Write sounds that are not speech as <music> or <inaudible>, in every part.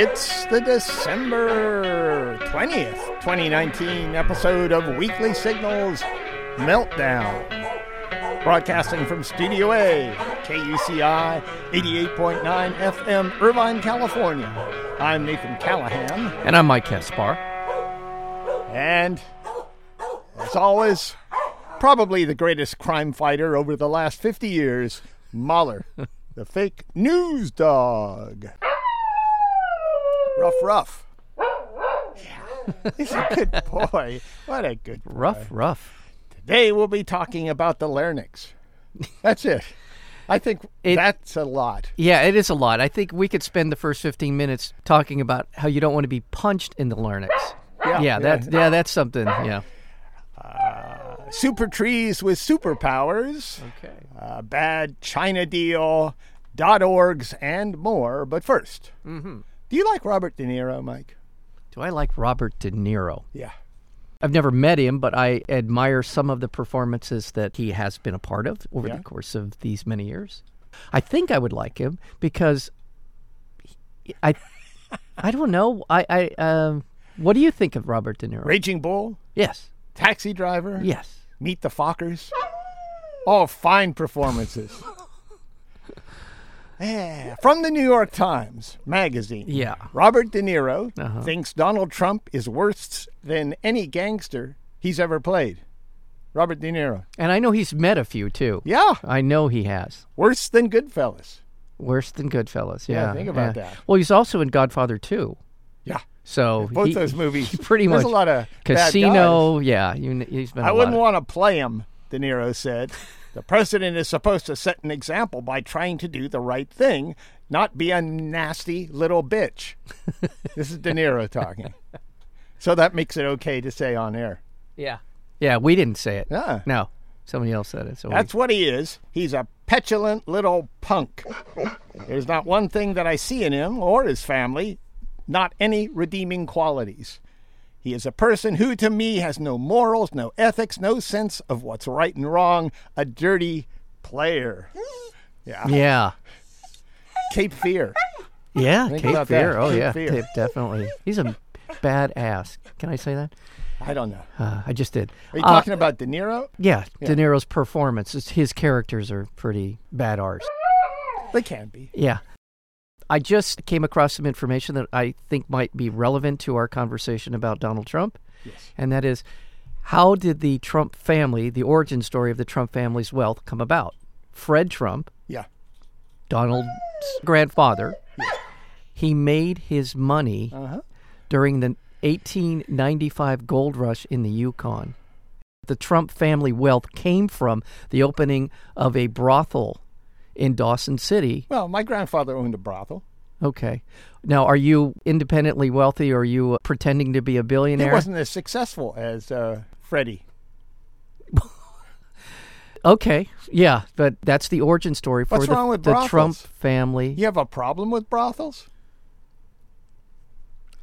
It's the December 20th, 2019 episode of Weekly Signals Meltdown. Broadcasting from Studio A, KUCI 88.9 FM, Irvine, California. I'm Nathan Callahan, And I'm Mike Caspar. and as always, probably the greatest crime fighter over the last 50 years, Mahler, <laughs> the fake news dog. Rough, rough. Yeah. <laughs> He's a good boy. What a good boy. Rough, rough. Today we'll be talking about the larynx. That's it. I think It- that's a lot. Yeah, it is a lot. I think we could spend the first 15 minutes talking about how you don't want to be punched in the larynx. Yeah, yeah, that's yeah, that's something. Yeah. Super trees with superpowers, Okay. uh, bad China deal, dot orgs, and more. But 1st Mm-hmm. Do you like Robert De Niro, Mike? Do I like Robert De Niro? Yeah. I've never met him, but I admire some of the performances that he has been a part of over Yeah. the course of these many years. I think I would like him because he- I <laughs> I don't know. I I um what do you think of Robert De Niro? Raging Bull, Yes. Taxi Driver, Yes. Meet the Fockers. All fine performances. <laughs> Yeah. From the New York Times Magazine. Yeah. Robert De Niro Uh-huh. thinks Donald Trump is worse than any gangster he's ever played. Robert De Niro. And I know he's met a few too. Yeah. I know he has. Worse than Goodfellas. Worse than Goodfellas. Yeah, Yeah. think about that. Well, he's also in Godfather 2. Yeah. So Both he- those movies. <laughs> pretty much a lot of bad guys. Casino. Yeah, you, he's been. I wouldn't want to play him, De Niro said. The president is supposed to set an example by trying to do the right thing, not be a nasty little bitch. <laughs> this is De Niro talking. So that makes it okay to say on air. Yeah. Yeah, we didn't say it. Yeah. No, somebody else said it. So we- That's what he is. He's a petulant little punk. There's not one thing that I see in him or his family, not any redeeming qualities. He is a person who, to me, has no morals, no ethics, no sense of what's right and wrong, a dirty player. Yeah. yeah. Cape Fear. Yeah. Think Cape Fear. that. Oh Cape yeah, Fear. Cape, definitely. He's a badass. Can I say that? I don't know. Uh, I just did. Are you Uh, talking about De Niro? yeah, De Niro's performance. His characters are pretty bad arse. They can be. Yeah. I just came across some information that I think might be relevant to our conversation about Donald Trump. Yes. And that is how did the Trump family, the origin story of the Trump family's wealth come about? Fred Trump, Yeah. Donald's grandfather, he made his money Uh-huh. during the 1895 gold rush in the Yukon. The Trump family wealth came from the opening of a brothel in Dawson City Well, my grandfather owned a brothel. Okay. Now, are you independently wealthy or are you pretending to be a billionaire? He wasn't as successful as uh, Freddie. <laughs> Okay. Yeah, but that's the origin story for What's the, wrong with the Trump family. You have a problem with brothels?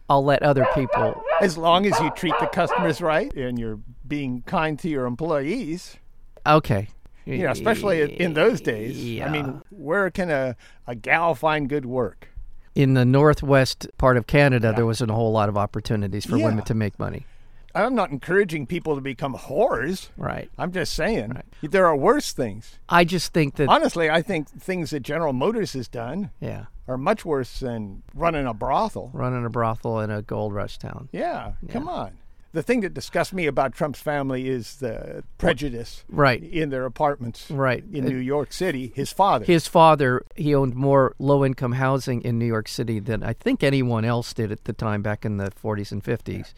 I'll let other people. As long as you treat the customers right and you're being kind to your employees, Okay. You know, especially in those days. Yeah. I mean, where can a, a gal find good work? in the northwest part of Canada, there wasn't a whole lot of opportunities for Yeah. women to make money. I'm not encouraging people to become whores. Right. I'm just saying there are worse things. I just think that. Honestly, I think things that General Motors has done yeah. are much worse than running a brothel. Running a brothel in a gold rush town. Yeah, come on. The thing that disgusts me about Trump's family is the prejudice Right. in their apartments Right. in New York City. His father. His father, he owned more low income housing in New York City than I think anyone else did at the time back in the 40s and 50s.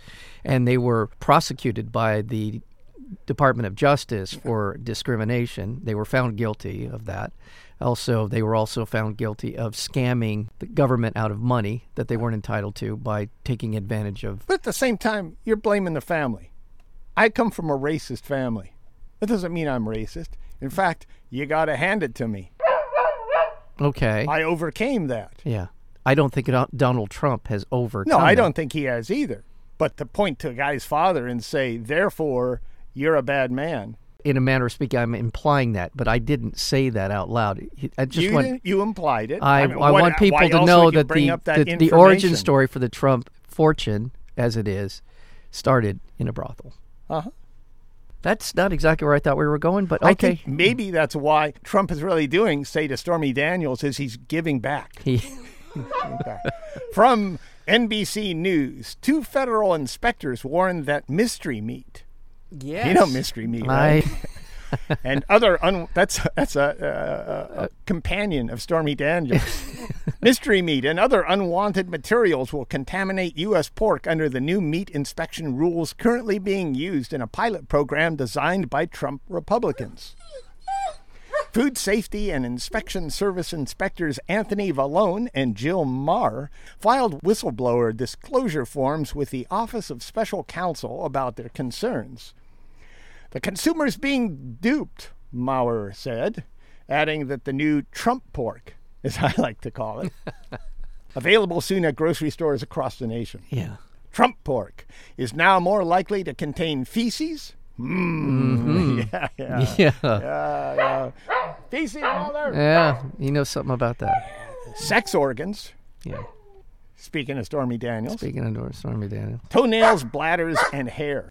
And they were prosecuted by the Department of Justice for discrimination. They were found guilty of that. Also, they were also found guilty of scamming the government out of money that they weren't entitled to by taking advantage of. But at the same time, you're blaming the family. I come from a racist family. That doesn't mean I'm racist. In fact, you got to hand it to me. Okay. I overcame that. yeah. I don't think Donald Trump has overcome. No, I don't think he has either. But to point to a guy's father and say, therefore, you're a bad man. In a manner of speaking, I'm implying that, but I didn't say that out loud. I just you, want you implied it. I, mean, I what- want people to know that the that the, the origin story for the Trump fortune, as it is, started in a brothel. Uh-huh. That's not exactly where I thought we were going, but I okay. think maybe that's why Trump is really doing, say, to Stormy Daniels, is he's giving back. He, <laughs> From NBC News, two federal inspectors warned that mystery meat, yes. you know mystery meat, right? I, <laughs> and other un- that's that's a, a, a companion of Stormy Daniels. <laughs> Mystery meat and other unwanted materials will contaminate U.S. pork under the new meat inspection rules currently being used in a pilot program designed by Trump Republicans. Food Safety and Inspection Service inspectors Anthony Vallone and Jill Marr filed whistleblower disclosure forms with the Office of Special Counsel about their concerns. The consumer's being duped, Maurer said, adding that the new Trump pork, <laughs> as I like to call it, <laughs> available soon at grocery stores across the nation. yeah. Trump pork is now more likely to contain feces. <laughs> Mm. <laughs> Yeah, yeah, Yeah. yeah, yeah. Feces, mother. Yeah. He knows something about that. Sex organs. Yeah. Speaking of Stormy Daniels, Speaking of Stormy Daniels. toenails, bladders, and hair.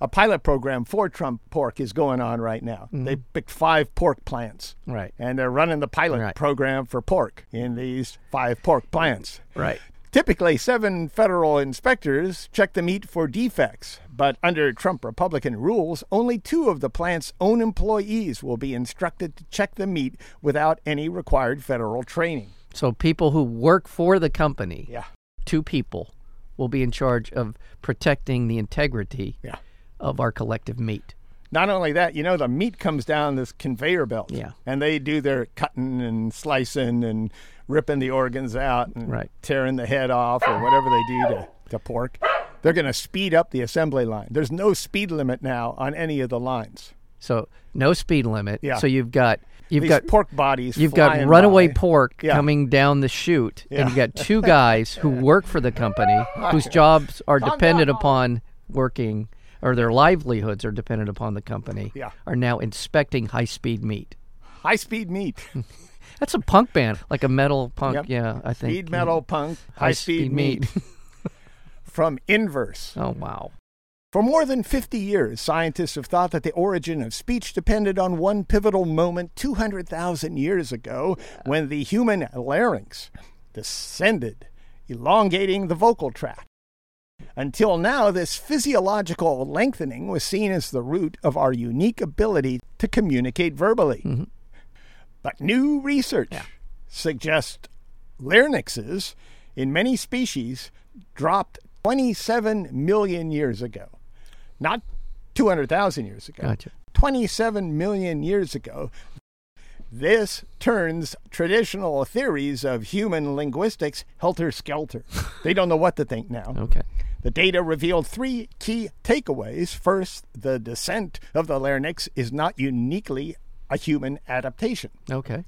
A pilot program for Trump pork is going on right now. They picked five pork plants. Right. And they're running the pilot Right. program for pork in these five pork plants. Right. Typically, seven federal inspectors check the meat for defects, but under Trump Republican rules, only two of the plant's own employees will be instructed to check the meat without any required federal training. So people who work for the company, Yeah. two people, will be in charge of protecting the integrity Yeah. of our collective meat. Not only that, you know, the meat comes down this conveyor belt. Yeah. And they do their cutting and slicing and ripping the organs out and Right. tearing the head off or whatever they do to, to pork. They're going to speed up the assembly line. There's no speed limit now on any of the lines. So no speed limit. Yeah. So you've got you've These got pork bodies. You've got runaway by. pork Yeah. coming down the chute, and you've got two guys who <laughs> work for the company whose jobs are Calm dependent down. upon working, or their livelihoods are dependent upon the company, Yeah. are now inspecting high speed meat. High speed meat. <laughs> That's a punk band, like a metal punk. Yep. Yeah, I think. Speed metal punk. High speed meat. <laughs> From Inverse. oh wow. For more than 50 years, scientists have thought that the origin of speech depended on one pivotal moment 200,000 years ago when the human larynx descended, elongating the vocal tract. Until now, this physiological lengthening was seen as the root of our unique ability to communicate verbally. Mm-hmm. But new research suggests larynxes in many species dropped 27 million years ago. Not 200,000 years ago. Gotcha. 27 million years ago. This turns traditional theories of human linguistics helter skelter. <laughs> they don't know what to think now. Okay. The data revealed three key takeaways. First, the descent of the larynx is not uniquely a human adaptation. Okay.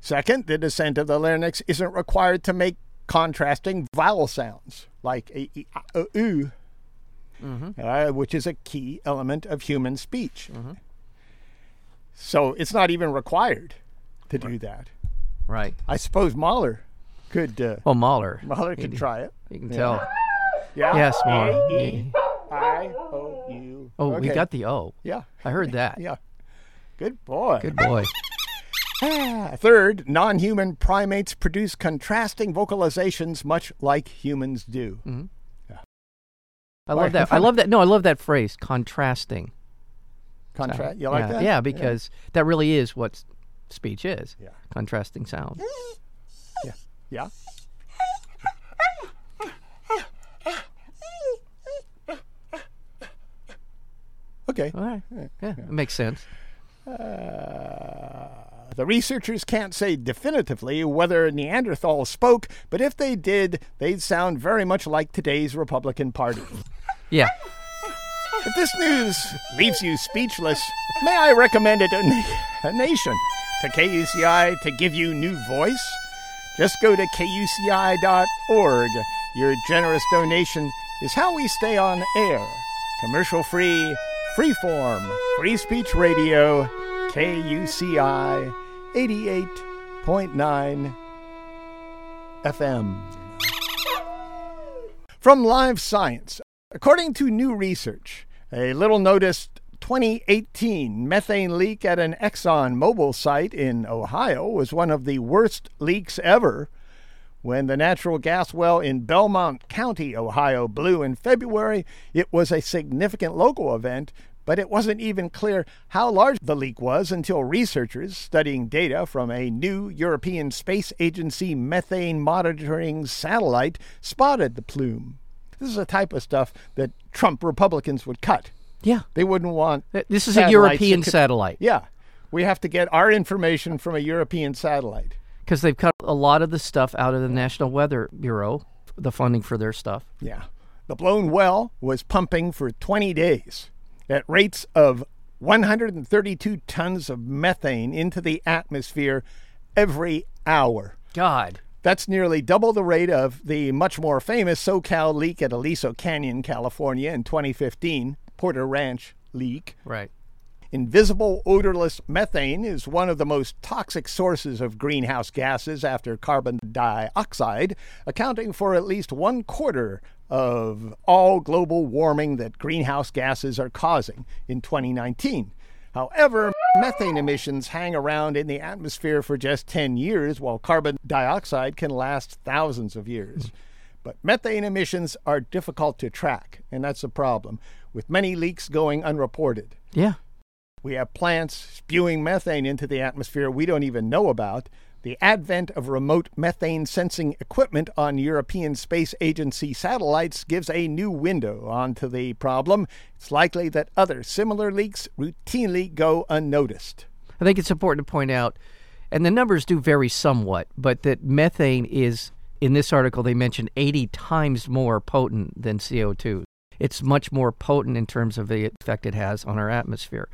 Second, the descent of the larynx isn't required to make contrasting vowel sounds like a, a, a, oo, uh, which is a key element of human speech. So it's not even required to do that. Right. I suppose Mahler could. Uh, Well, Mahler. Mahler could you, try it. You can Yeah. tell. Yeah. Yes, Mahler. E, I, O, U. Oh, we got the O. Yeah. I heard that. <laughs> Yeah. Good boy. Good boy. Ah, Third, non human primates produce contrasting vocalizations much like humans do. I love that. I love that. No, I love that phrase, contrasting. Contrast? You like yeah, that? Yeah, because that really is what speech is. Yeah. Contrasting sounds. Yeah. Yeah. Okay. All right. Yeah, it makes sense. The researchers can't say definitively whether Neanderthal spoke, but if they did, they'd sound very much like today's Republican Party. Yeah. If this news leaves you speechless, may I recommend a, don- a nation to KUCI to give you new voice? Just go to kuci.org. Your generous donation is how we stay on air, commercial free, free form, Free Speech Radio, KUCI 88.9 FM. From Live Science, according to new research, a little noticed 2018 methane leak at an Exxon Mobil site in Ohio was one of the worst leaks ever. When the natural gas well in Belmont County, Ohio, blew in February, it was a significant local event, but it wasn't even clear how large the leak was until researchers studying data from a new European Space Agency methane monitoring satellite spotted the plume. This is a type of stuff that Trump Republicans would cut. Yeah. They wouldn't want. This is a European could- satellite Yeah. We have to get our information from a European satellite. because they've cut a lot of the stuff out of the National Weather Bureau, the funding for their stuff. Yeah. The blown well was pumping for 20 days at rates of 132 tons of methane into the atmosphere every hour. God. That's nearly double the rate of the much more famous SoCal leak at Aliso Canyon, California in 2015, Porter Ranch leak. Right. Invisible odorless methane is one of the most toxic sources of greenhouse gases after carbon dioxide, accounting for at least one quarter of all global warming that greenhouse gases are causing in 2019. However, methane emissions hang around in the atmosphere for just 10 years, while carbon dioxide can last thousands of years. But methane emissions are difficult to track, and that's a problem, with many leaks going unreported. Yeah. We have plants spewing methane into the atmosphere we don't even know about. The advent of remote methane sensing equipment on European Space Agency satellites gives a new window onto the problem. It's likely that other similar leaks routinely go unnoticed. I think it's important to point out, and the numbers do vary somewhat, but that methane is, in this article, they mentioned 80 times more potent than CO2. It's much more potent in terms of the effect it has on our atmosphere.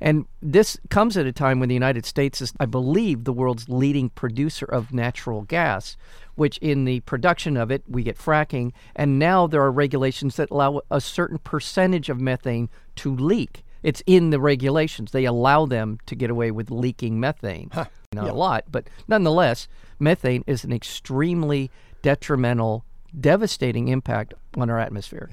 And this comes at a time when the United States is, I believe, the world's leading producer of natural gas, which in the production of it, we get fracking. And now there are regulations that allow a certain percentage of methane to leak. It's in the regulations. They allow them to get away with leaking methane. Not Yeah. a lot, but nonetheless, methane is an extremely detrimental, devastating impact on our atmosphere.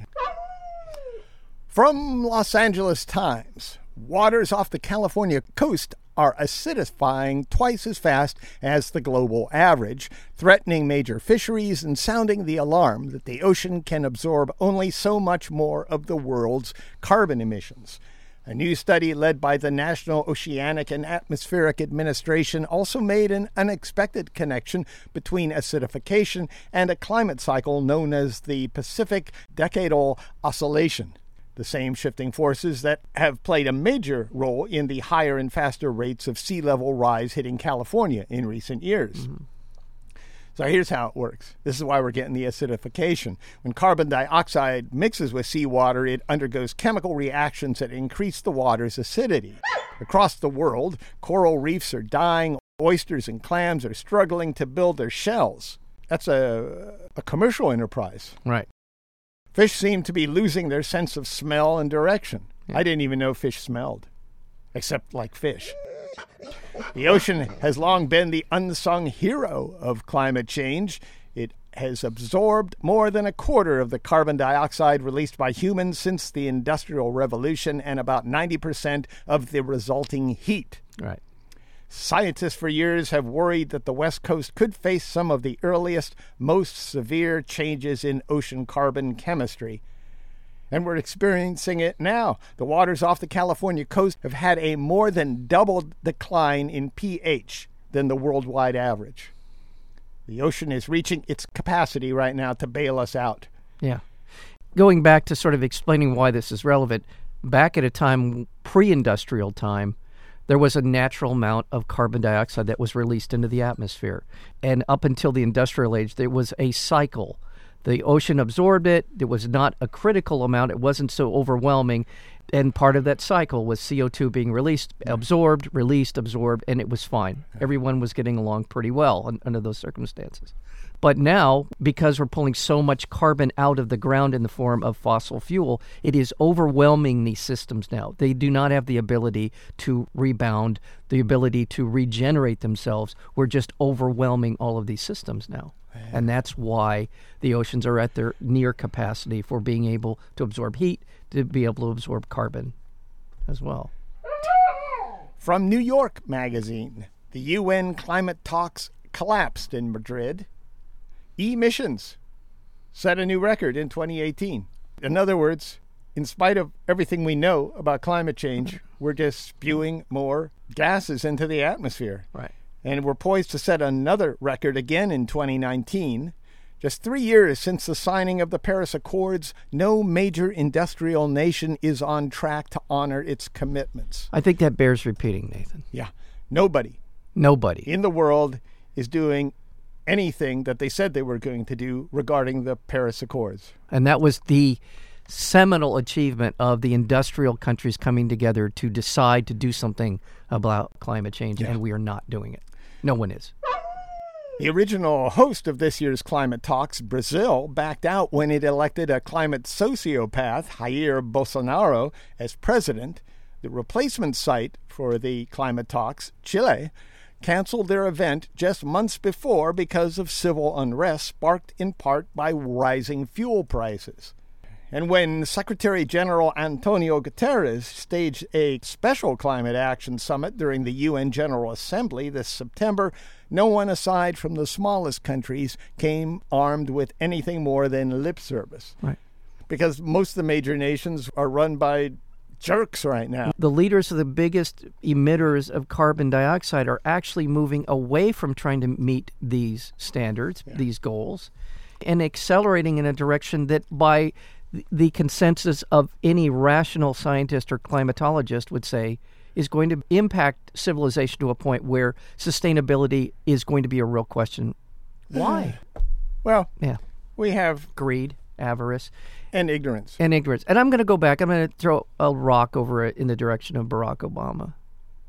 From Los Angeles Times, waters off the California coast are acidifying twice as fast as the global average, threatening major fisheries and sounding the alarm that the ocean can absorb only so much more of the world's carbon emissions. A new study led by the National Oceanic and Atmospheric Administration also made an unexpected connection between acidification and a climate cycle known as the Pacific Decadal Oscillation the same shifting forces that have played a major role in the higher and faster rates of sea level rise hitting California in recent years. Mm-hmm. So here's how it works. This is why we're getting the acidification. When carbon dioxide mixes with seawater, it undergoes chemical reactions that increase the water's acidity. Across the world, coral reefs are dying, oysters and clams are struggling to build their shells. That's a, a commercial enterprise. Right. Fish seem to be losing their sense of smell and direction. I didn't even know fish smelled, except like fish. The ocean has long been the unsung hero of climate change. It has absorbed more than a quarter of the carbon dioxide released by humans since the Industrial Revolution and about 90% of the resulting heat. Right. Scientists for years have worried that the West Coast could face some of the earliest, most severe changes in ocean carbon chemistry. And we're experiencing it now. The waters off the California coast have had a more than double decline in pH than the worldwide average. The ocean is reaching its capacity right now to bail us out. Yeah. Going back to sort of explaining why this is relevant, back at a time pre industrial time, there was a natural amount of carbon dioxide that was released into the atmosphere. And up until the industrial age, there was a cycle. The ocean absorbed it. It was not a critical amount. It wasn't so overwhelming. and part of that cycle was CO2 being released, absorbed, released, absorbed, and it was fine. Everyone was getting along pretty well under those circumstances. But now, because we're pulling so much carbon out of the ground in the form of fossil fuel, it is overwhelming these systems now. They do not have the ability to rebound, the ability to regenerate themselves. We're just overwhelming all of these systems now. And that's why the oceans are at their near capacity for being able to absorb heat, to be able to absorb carbon as well. From New York Magazine, the UN climate talks collapsed in Madrid. Emissions set a new record in 2018. In other words, in spite of everything we know about climate change, <laughs> we're just spewing more gases into the atmosphere. Right. And we're poised to set another record again in 2019. Just three years since the signing of the Paris Accords, no major industrial nation is on track to honor its commitments. I think that bears repeating, Nathan. Yeah. Nobody Nobody. in the world is doing anything that they said they were going to do regarding the Paris Accords. And that was the seminal achievement of the industrial countries coming together to decide to do something about climate change, and we are not doing it. No one is. The original host of this year's climate talks, Brazil, backed out when it elected a climate sociopath, Jair Bolsonaro, as president. The replacement site for the climate talks, Chile, canceled their event just months before because of civil unrest sparked in part by rising fuel prices. And when Secretary General Antonio Guterres staged a special climate action summit during the UN General Assembly this September, no one aside from the smallest countries came armed with anything more than lip service. Right. Because most of the major nations are run by jerks right now. The leaders of the biggest emitters of carbon dioxide are actually moving away from trying to meet these standards, these goals, and accelerating in a direction that, by the consensus of any rational scientist or climatologist, would say is going to impact civilization to a point where sustainability is going to be a real question. Why? <sighs> Well, yeah. we have Greed, avarice, and ignorance. and ignorance. And I'm going to go back. I'm going to throw a rock over it in the direction of Barack Obama.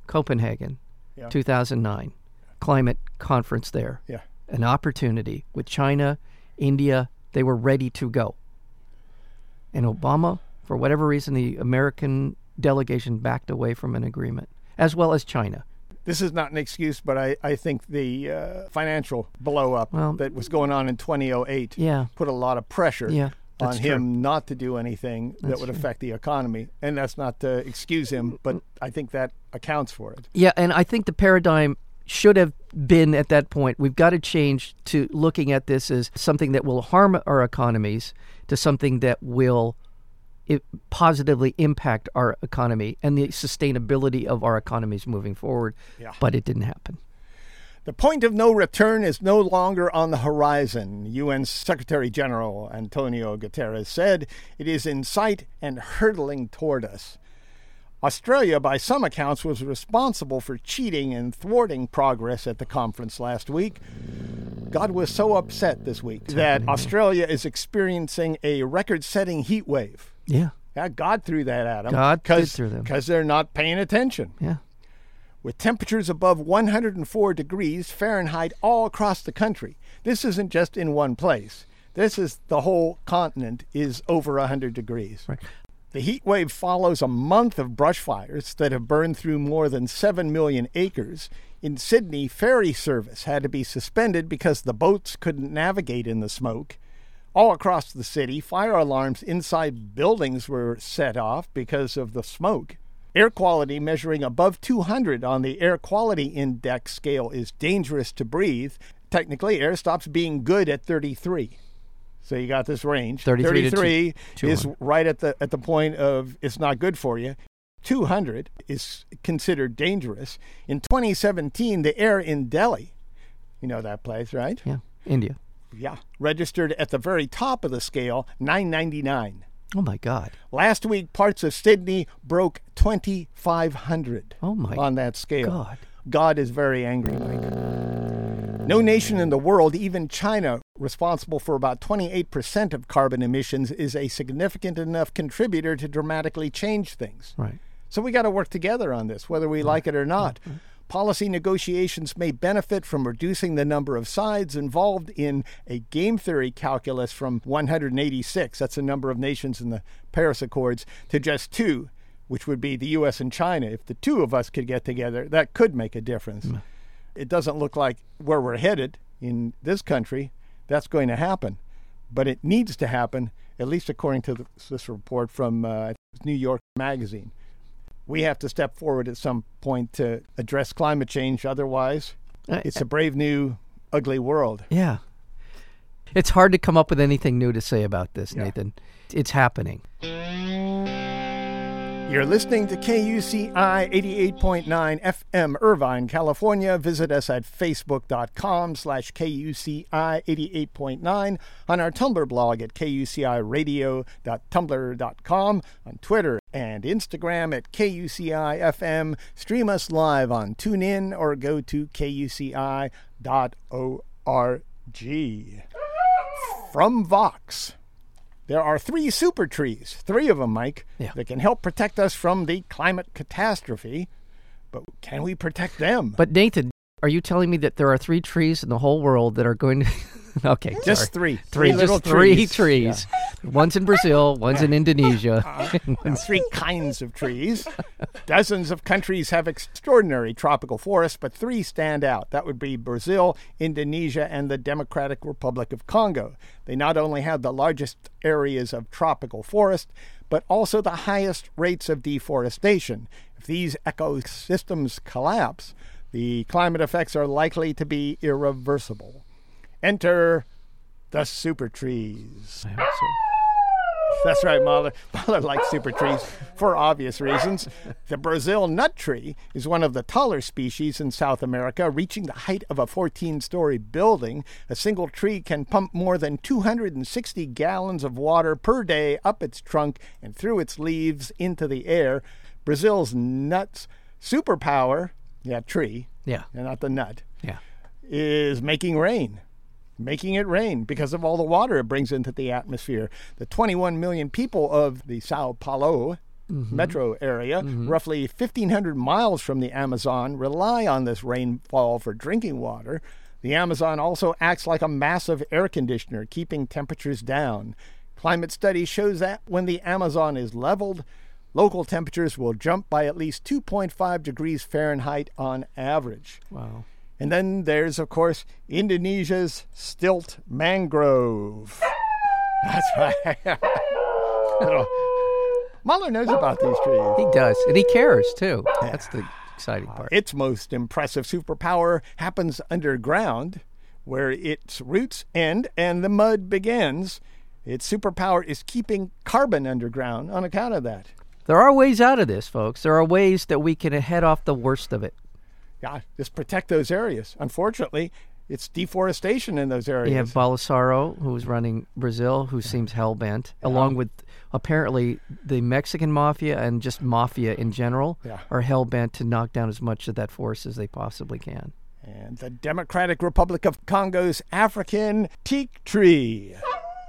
Copenhagen, Yeah. 2009, climate conference there. Yeah. An opportunity with China, India, they were ready to go. And Obama, for whatever reason, the American delegation backed away from an agreement, as well as China. This is not an excuse, but I, I think the uh, financial blow up Well- that was going on in 2008 Yeah. put a lot of pressure Yeah, on that's him not to do anything that would true. affect the economy. And that's not to excuse him, but I think that accounts for it. Yeah, and I think the paradigm should have been at that point. We've got to change to looking at this as something that will harm our economies to something that will positively impact our economy and the sustainability of our economies moving forward. Yeah. But it didn't happen. The point of no return is no longer on the horizon, UN Secretary General Antonio Guterres said. It is in sight and hurtling toward us. Australia, by some accounts, was responsible for cheating and thwarting progress at the conference last week. God was so upset this week that Australia is experiencing a record setting heat wave. Yeah. Yeah, God threw that at them. God did throw them. Because they're not paying attention Yeah. with temperatures above 104 degrees Fahrenheit all across the country. This isn't just in one place. This is the whole continent is over 100 degrees. Right. The heat wave follows a month of brush fires that have burned through more than 7 million acres. In Sydney, ferry service had to be suspended because the boats couldn't navigate in the smoke. All across the city, fire alarms inside buildings were set off because of the smoke. Air quality measuring above 200 on the air quality index scale is dangerous to breathe. Technically, air stops being good at 33. So you got this range. 33 33 two- is right at the at the point of it's not good for you. 200 is considered dangerous. In 2017, the air in Delhi, you know that place, right? Yeah. India. Yeah, registered at the very top of the scale, 999. Oh my God. Last week, parts of Sydney broke 2,500 Oh my on that scale. God. God is very angry, Mike. No nation in the world, even China, responsible for about 28% of carbon emissions, is a significant enough contributor to dramatically change things. Right. So we got to work together on this, whether we like it or not. Policy negotiations may benefit from reducing the number of sides involved in a game theory calculus from 186, that's the number of nations in the Paris Accords, to just two, which would be the U.S. and China. If the two of us could get together, that could make a difference. It doesn't look like where we're headed in this country that's going to happen, but it needs to happen, at least according to this report from uh, New York Magazine we have to step forward at some point to address climate change. Otherwise, it's a brave new ugly world. Yeah. It's hard to come up with anything new to say about this, Yeah. Nathan. It's happening. You're listening to KUCI 88.9 FM, Irvine, California. Visit us at facebook.com slash KUCI 88.9, on our Tumblr blog at kuciradio.tumblr.com, on Twitter and Instagram at KUCI FM. Stream us live on TuneIn or go to kuci.org. From Vox. There are three super trees, three of them, Mike, Yeah. that can help protect us from the climate catastrophe. But can we protect them? But Nathan, are you telling me that there are three trees in the whole world that are going to? <laughs> okay, just sorry. three, three, little just three trees. trees. One's in Brazil, <laughs> one's in Indonesia. Uh, yeah. three kinds of trees. Dozens of countries have extraordinary tropical forests, but three stand out. That would be Brazil, Indonesia, and the Democratic Republic of Congo. They not only have the largest areas of tropical forest, but also the highest rates of deforestation. If these ecosystems collapse, the climate effects are likely to be irreversible. Enter the super trees. That's right, Mahler. <laughs> Mahler likes super trees for obvious reasons. The Brazil nut tree is one of the taller species in South America, reaching the height of a 14 story building. A single tree can pump more than 260 gallons of water per day up its trunk and through its leaves into the air. Brazil's nuts superpower, yeah, tree, Yeah, and not the nut, yeah. is making rain. Making it rain because of all the water it brings into the atmosphere. The 21 million people of the Sao Paulo mm-hmm. metro area, mm-hmm. roughly 1,500 miles from the Amazon, rely on this rainfall for drinking water. The Amazon also acts like a massive air conditioner, keeping temperatures down. Climate study shows that when the Amazon is leveled, local temperatures will jump by at least 2.5 degrees Fahrenheit on average. Wow. And then there's, of course, Indonesia's stilt mangrove. That's right. <laughs> Little- Mahler knows about these trees. He does, and he cares too. That's the exciting part. Its most impressive superpower happens underground, where its roots end and the mud begins. Its superpower is keeping carbon underground on account of that. There are ways out of this, folks. There are ways that we can head off the worst of it. Yeah, just protect those areas. Unfortunately, it's deforestation in those areas. You have Bolsonaro, who's running Brazil, who seems hell bent, along with apparently the Mexican mafia and just mafia in general Yeah. are hell bent to knock down as much of that forest as they possibly can. and the Democratic Republic of Congo's African teak tree.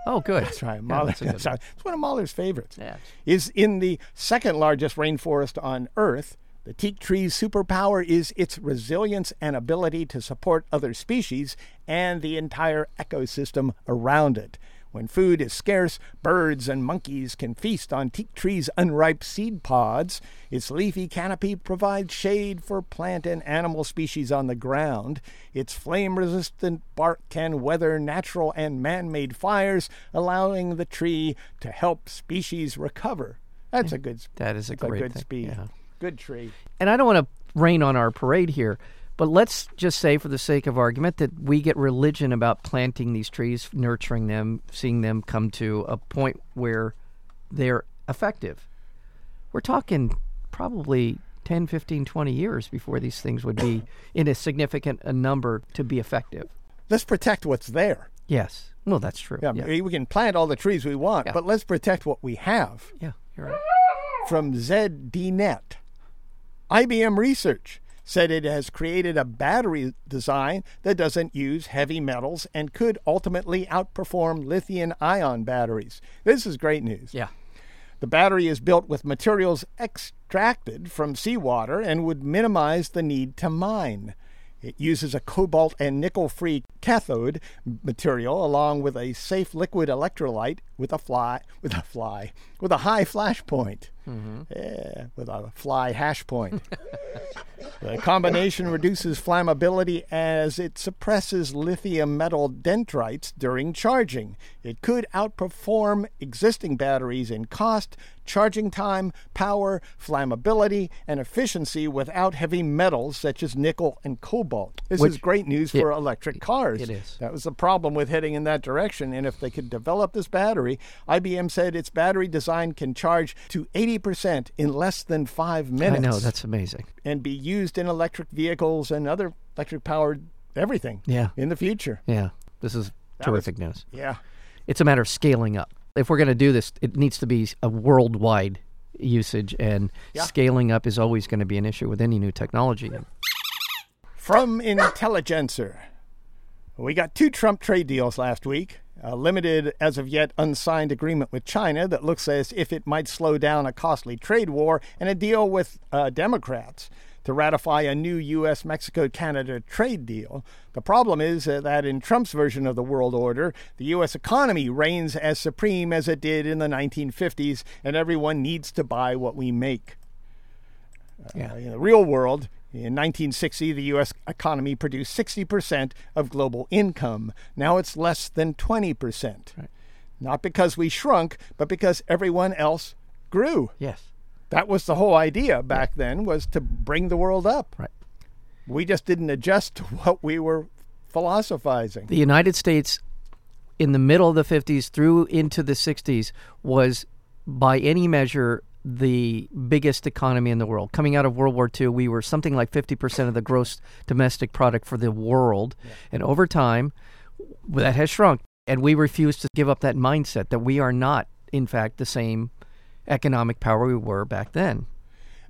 Oh, good. That's right. Yeah, Mahler, that's good <laughs> that's right. It's one of Mahler's favorites. Yeah. Is in the second largest rainforest on Earth. The teak tree's superpower is its resilience and ability to support other species and the entire ecosystem around it. When food is scarce, birds and monkeys can feast on teak tree's unripe seed pods. Its leafy canopy provides shade for plant and animal species on the ground. Its flame resistant bark can weather natural and man made fires, allowing the tree to help species recover. That's a good That is a that's a great good thing, speed. yeah. Good tree. And I don't want to rain on our parade here, but let's just say, for the sake of argument, that we get religion about planting these trees, nurturing them, seeing them come to a point where they're effective. We're talking probably 10, 15, 20 years before these things would be in a significant a number to be effective. Let's protect what's there. Yes. Well, that's true. Yeah, Yeah. we- can plant all the trees we want, Yeah. but let's protect what we have. Yeah, you're right. From ZDNet. IBM Research said it has created a battery design that doesn't use heavy metals and could ultimately outperform lithium ion batteries. This is great news. Yeah. The battery is built with materials extracted from seawater and would minimize the need to mine. It uses a cobalt and nickel free cathode material along with a safe liquid electrolyte with a fly with a fly with a high flash point. Mm-hmm. Yeah, with a fly hash point. <laughs> the combination reduces flammability as it suppresses lithium metal dendrites during charging. It could outperform existing batteries in cost, charging time, power, flammability, and efficiency without heavy metals such as nickel and cobalt. This Which- is great news it- for electric cars. it is. That was the problem with heading in that direction. And if they could develop this battery, IBM said its battery design can charge to 80% in less than five minutes I know that's amazing. and be used in electric vehicles and other electric powered everything Yeah. in the future. Yeah. This is That was- terrific news. Yeah. It's a matter of scaling up. If we're going to do this, it needs to be a worldwide usage, and Yeah. scaling up is always going to be an issue with any new technology. From Intelligencer. We got two Trump trade deals last week. A limited, as of yet unsigned agreement with China that looks as if it might slow down a costly trade war, and a deal with uh, Democrats to ratify a new U.S. Mexico Canada trade deal. The problem is uh, that in Trump's version of the world order, the U.S. economy reigns as supreme as it did in the 1950s, and everyone needs to buy what we make. Yeah. Uh, in the real world, in 1960, the U.S. economy produced 60% of global income. Now it's less than 20%. Right. Not because we shrunk, but because everyone else grew. Yes. That was the whole idea back then, was to bring the world up. Right. We just didn't adjust to <laughs> what we were philosophizing. The United States, in the middle of the 50s through into the 60s, was by any measure the biggest economy in the world. Coming out of World War II, we were something like 50% of the gross domestic product for the world. And over time, that has shrunk. And we refuse to give up that mindset that we are not, in fact, the same economic power we were back then.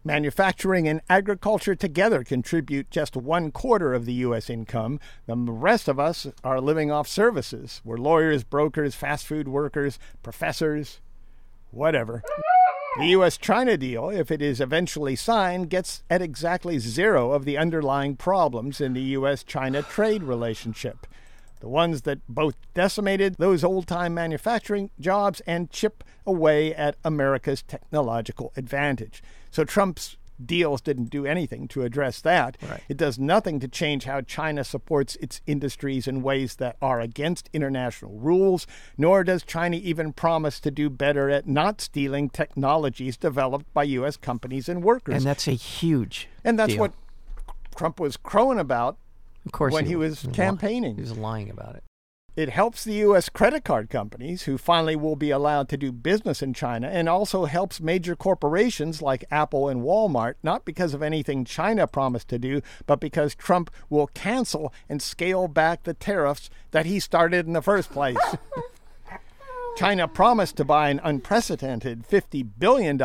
Manufacturing and agriculture together contribute just one quarter of the U.S. income. The rest of us are living off services. We're lawyers, brokers, fast food workers, professors, whatever. The U.S. China deal, if it is eventually signed, gets at exactly zero of the underlying problems in the U.S. China trade relationship. The ones that both decimated those old time manufacturing jobs and chip away at America's technological advantage. So Trump's deals didn't do anything to address that. Right. It does nothing to change how China supports its industries in ways that are against international rules, nor does China even promise to do better at not stealing technologies developed by U.S. companies and workers. And that's a huge And that's deal. what Trump was crowing about of course when he was li- campaigning. He was lying about it. It helps the U.S. credit card companies, who finally will be allowed to do business in China, and also helps major corporations like Apple and Walmart, not because of anything China promised to do, but because Trump will cancel and scale back the tariffs that he started in the first place. <laughs> China promised to buy an unprecedented $50 billion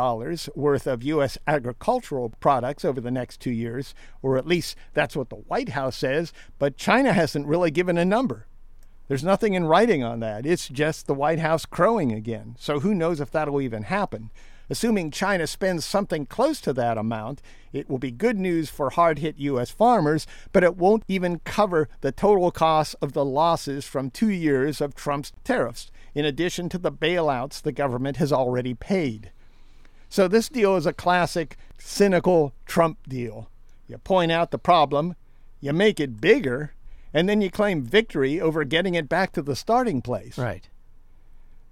worth of U.S. agricultural products over the next two years, or at least that's what the White House says, but China hasn't really given a number. There's nothing in writing on that. It's just the White House crowing again. So who knows if that'll even happen. Assuming China spends something close to that amount, it will be good news for hard hit U.S. farmers, but it won't even cover the total cost of the losses from two years of Trump's tariffs, in addition to the bailouts the government has already paid. So this deal is a classic cynical Trump deal. You point out the problem, you make it bigger, and then you claim victory over getting it back to the starting place, Right.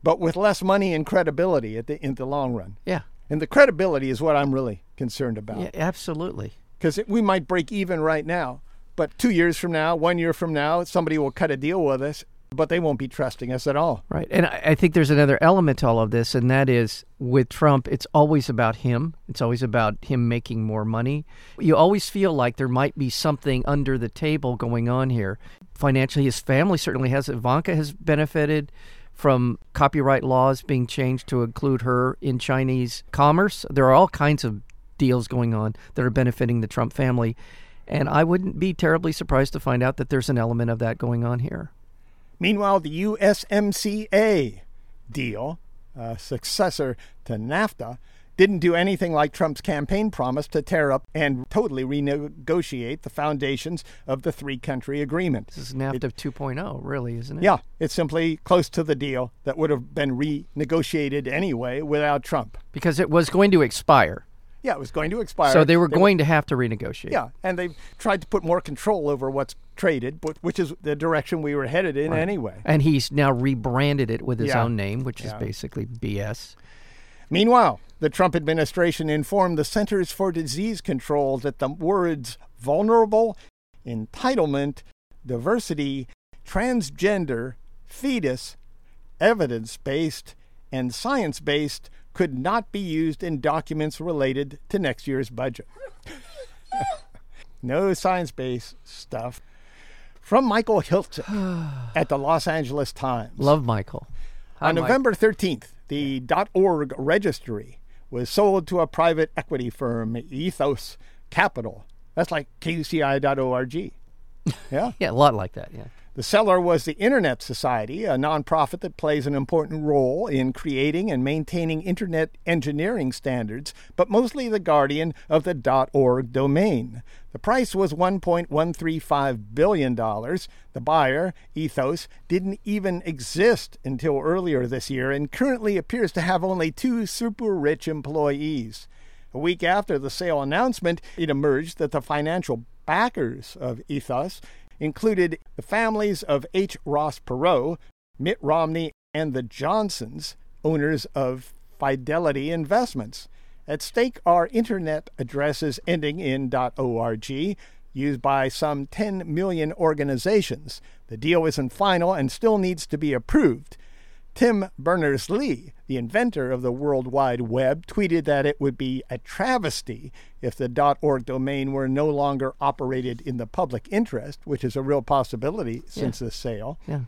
but with less money and credibility at the, in the long run. Yeah. And the credibility is what I'm really concerned about. Yeah, absolutely. Because we might break even right now, but two years from now, one year from now, somebody will cut a deal with us, but they won't be trusting us at all. Right. And I, think there's another element to all of this, and that is with Trump, it's always about him. It's always about him making more money. You always feel like there might be something under the table going on here. Financially, his family certainly has. Ivanka has benefited from copyright laws being changed to include her in Chinese commerce. There are all kinds of deals going on that are benefiting the Trump family. And I wouldn't be terribly surprised to find out that there's an element of that going on here. Meanwhile, the USMCA deal, a successor to NAFTA, didn't do anything like Trump's campaign promise to tear up and totally renegotiate the foundations of the three country agreement. This is NAFTA it, 2.0, really, isn't it? Yeah, it's simply close to the deal that would have been renegotiated anyway without Trump. Because it was going to expire. Yeah, it was going to expire. So they were they going were, to have to renegotiate. Yeah, and they tried to put more control over what's traded, but, which is the direction we were headed in right. anyway. And he's now rebranded it with his yeah. own name, which yeah. is basically BS. Meanwhile, the Trump administration informed the Centers for Disease Control that the words vulnerable, entitlement, diversity, transgender, fetus, evidence based, and science based could not be used in documents related to next year's budget. no science based stuff. From Michael Hiltzik <sighs> at the Los Angeles Times. Love Michael. Hi, On November 13th, the .org registry was sold to a private equity firm, Ethos Capital. That's like KUCI.org. <laughs> Yeah? yeah, a lot like that, yeah. The seller was the Internet Society, a nonprofit that plays an important role in creating and maintaining Internet engineering standards, but mostly the guardian of the .org domain. The price was $1.135 billion. The buyer, Ethos, didn't even exist until earlier this year and currently appears to have only two super rich employees. A week after the sale announcement, it emerged that the financial backers of Ethos included the families of H. Ross Perot, Mitt Romney, and the Johnsons, owners of Fidelity Investments. At stake are internet addresses ending in .org, used by some 10 million organizations. The deal isn't final and still needs to be approved. Tim Berners Lee, the inventor of the World Wide Web, tweeted that it would be a travesty if the .org domain were no longer operated in the public interest, which is a real possibility since yeah. the sale. Yeah.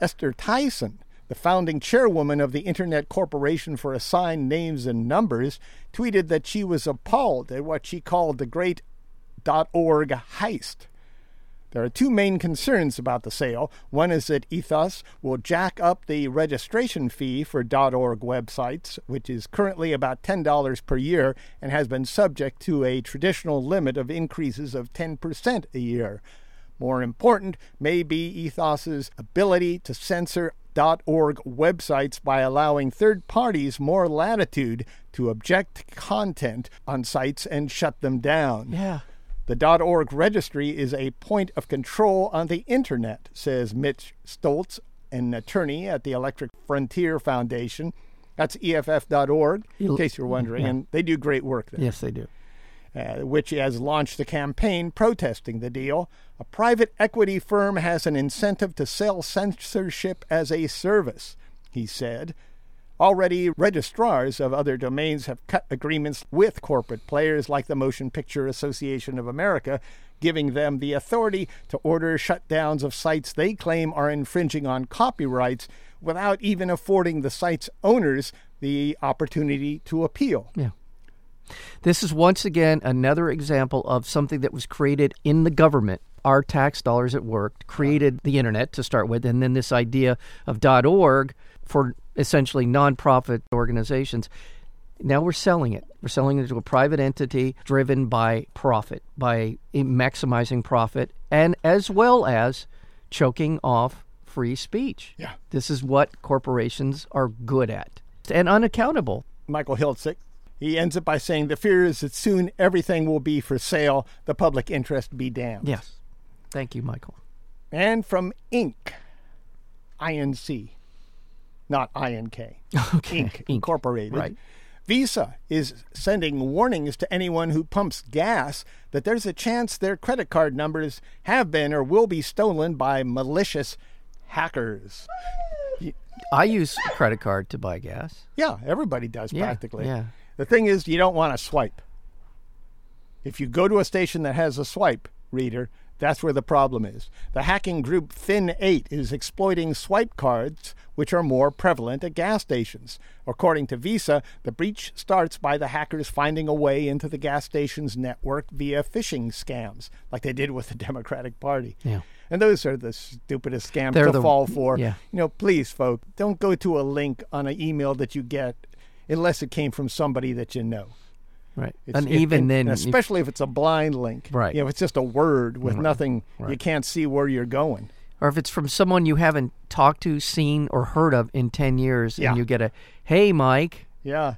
Esther Dyson, the founding chairwoman of the Internet Corporation for Assigned Names and Numbers, tweeted that she was appalled at what she called the great .org heist. There are two main concerns about the sale. One is that Ethos will jack up the registration fee for .org websites, which is currently about $10 per year and has been subject to a traditional limit of increases of 10% a year. More important may be Ethos's ability to censor .org websites by allowing third parties more latitude to object content on sites and shut them down. Yeah. The .org registry is a point of control on the internet, says Mitch Stoltz, an attorney at the Electric Frontier Foundation. That's EFF.org, in case you're wondering, yeah. and they do great work there. Yes, they do. Uh, which has launched a campaign protesting the deal. A private equity firm has an incentive to sell censorship as a service, he said. Already, registrars of other domains have cut agreements with corporate players like the Motion Picture Association of America, giving them the authority to order shutdowns of sites they claim are infringing on copyrights without even affording the site's owners the opportunity to appeal. Yeah. This is once again another example of something that was created in the government. Our tax dollars at work created the internet to start with, and then this idea of .org for essentially nonprofit organizations. Now we're selling it. We're selling it to a private entity driven by profit, by maximizing profit, and as well as choking off free speech. Yeah. This is what corporations are good at and unaccountable. Michael Hiltzik, he ends it by saying the fear is that soon everything will be for sale, the public interest be damned. Yes. Thank you, Michael. And from Inc. INC not INK. <laughs> Okay. Inc. Incorporated. Right. Visa is sending warnings to anyone who pumps gas that there's a chance their credit card numbers have been or will be stolen by malicious hackers. I use a credit card to buy gas. Yeah, everybody does yeah, practically. Yeah. The thing is, you don't want to swipe. If you go to a station that has a swipe, reader. That's where the problem is. The hacking group Fin8 is exploiting swipe cards, which are more prevalent at gas stations. According to Visa, the breach starts by the hackers finding a way into the gas station's network via phishing scams, like they did with the <laughs> Democratic Party. Yeah. And those are the stupidest scams They're to the- fall for. yeah. You know, please, folks, don't go to a link on an email that you get unless it came from somebody that you know. Right. It's- and it- even and- then, and especially if it's a blind link, Right. You know, if it's just a word with nothing, right. you can't see where you're going. or if it's from someone you haven't talked to, seen, or heard of in 10 years, Yeah. and you get a, hey, Mike, Yeah.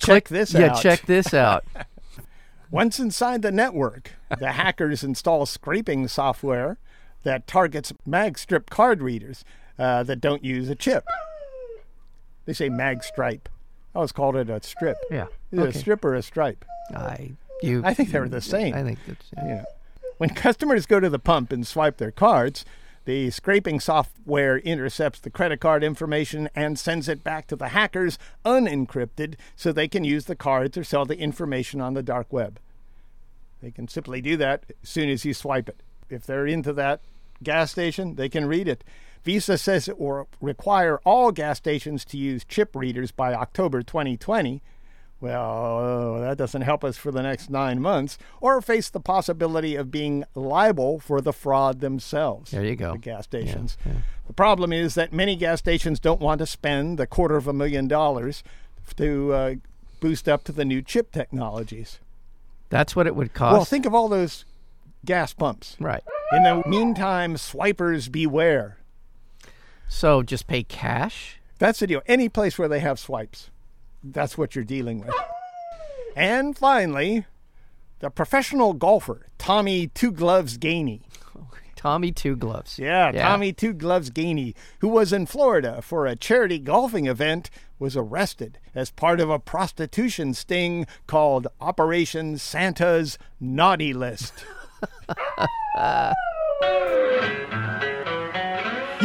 click Check this yeah, out. check this out. <laughs> <laughs> Once inside the network, the hackers install scraping software that targets magstrip card readers uh, that don't use a chip. They say magstripe. I always called it a strip. yeah. Is it a strip or a stripe? I, you, I think they're the same. I think that's, yeah. you know, when customers go to the pump and swipe their cards, the scraping software intercepts the credit card information and sends it back to the hackers unencrypted so they can use the cards or sell the information on the dark web. They can simply do that as soon as you swipe it. If they're into that gas station, they can read it. Visa says it will require all gas stations to use chip readers by October 2020. Well, that doesn't help us for the next nine months, or face the possibility of being liable for the fraud themselves. There you go. The gas stations. yeah. The problem is that many gas stations don't want to spend a quarter of a million dollars to uh, boost up to the new chip technologies. That's what it would cost. Well, think of all those gas pumps. right. In the meantime, swipers beware. So just pay cash? That's the deal. Any place where they have swipes, that's what you're dealing with. And finally, the professional golfer, Tommy Two Gloves Gainey. <laughs> Tommy Two Gloves. Yeah, Tommy Two Gloves Gainey, who was in Florida for a charity golfing event, was arrested as part of a prostitution sting called Operation Santa's Naughty List. <laughs>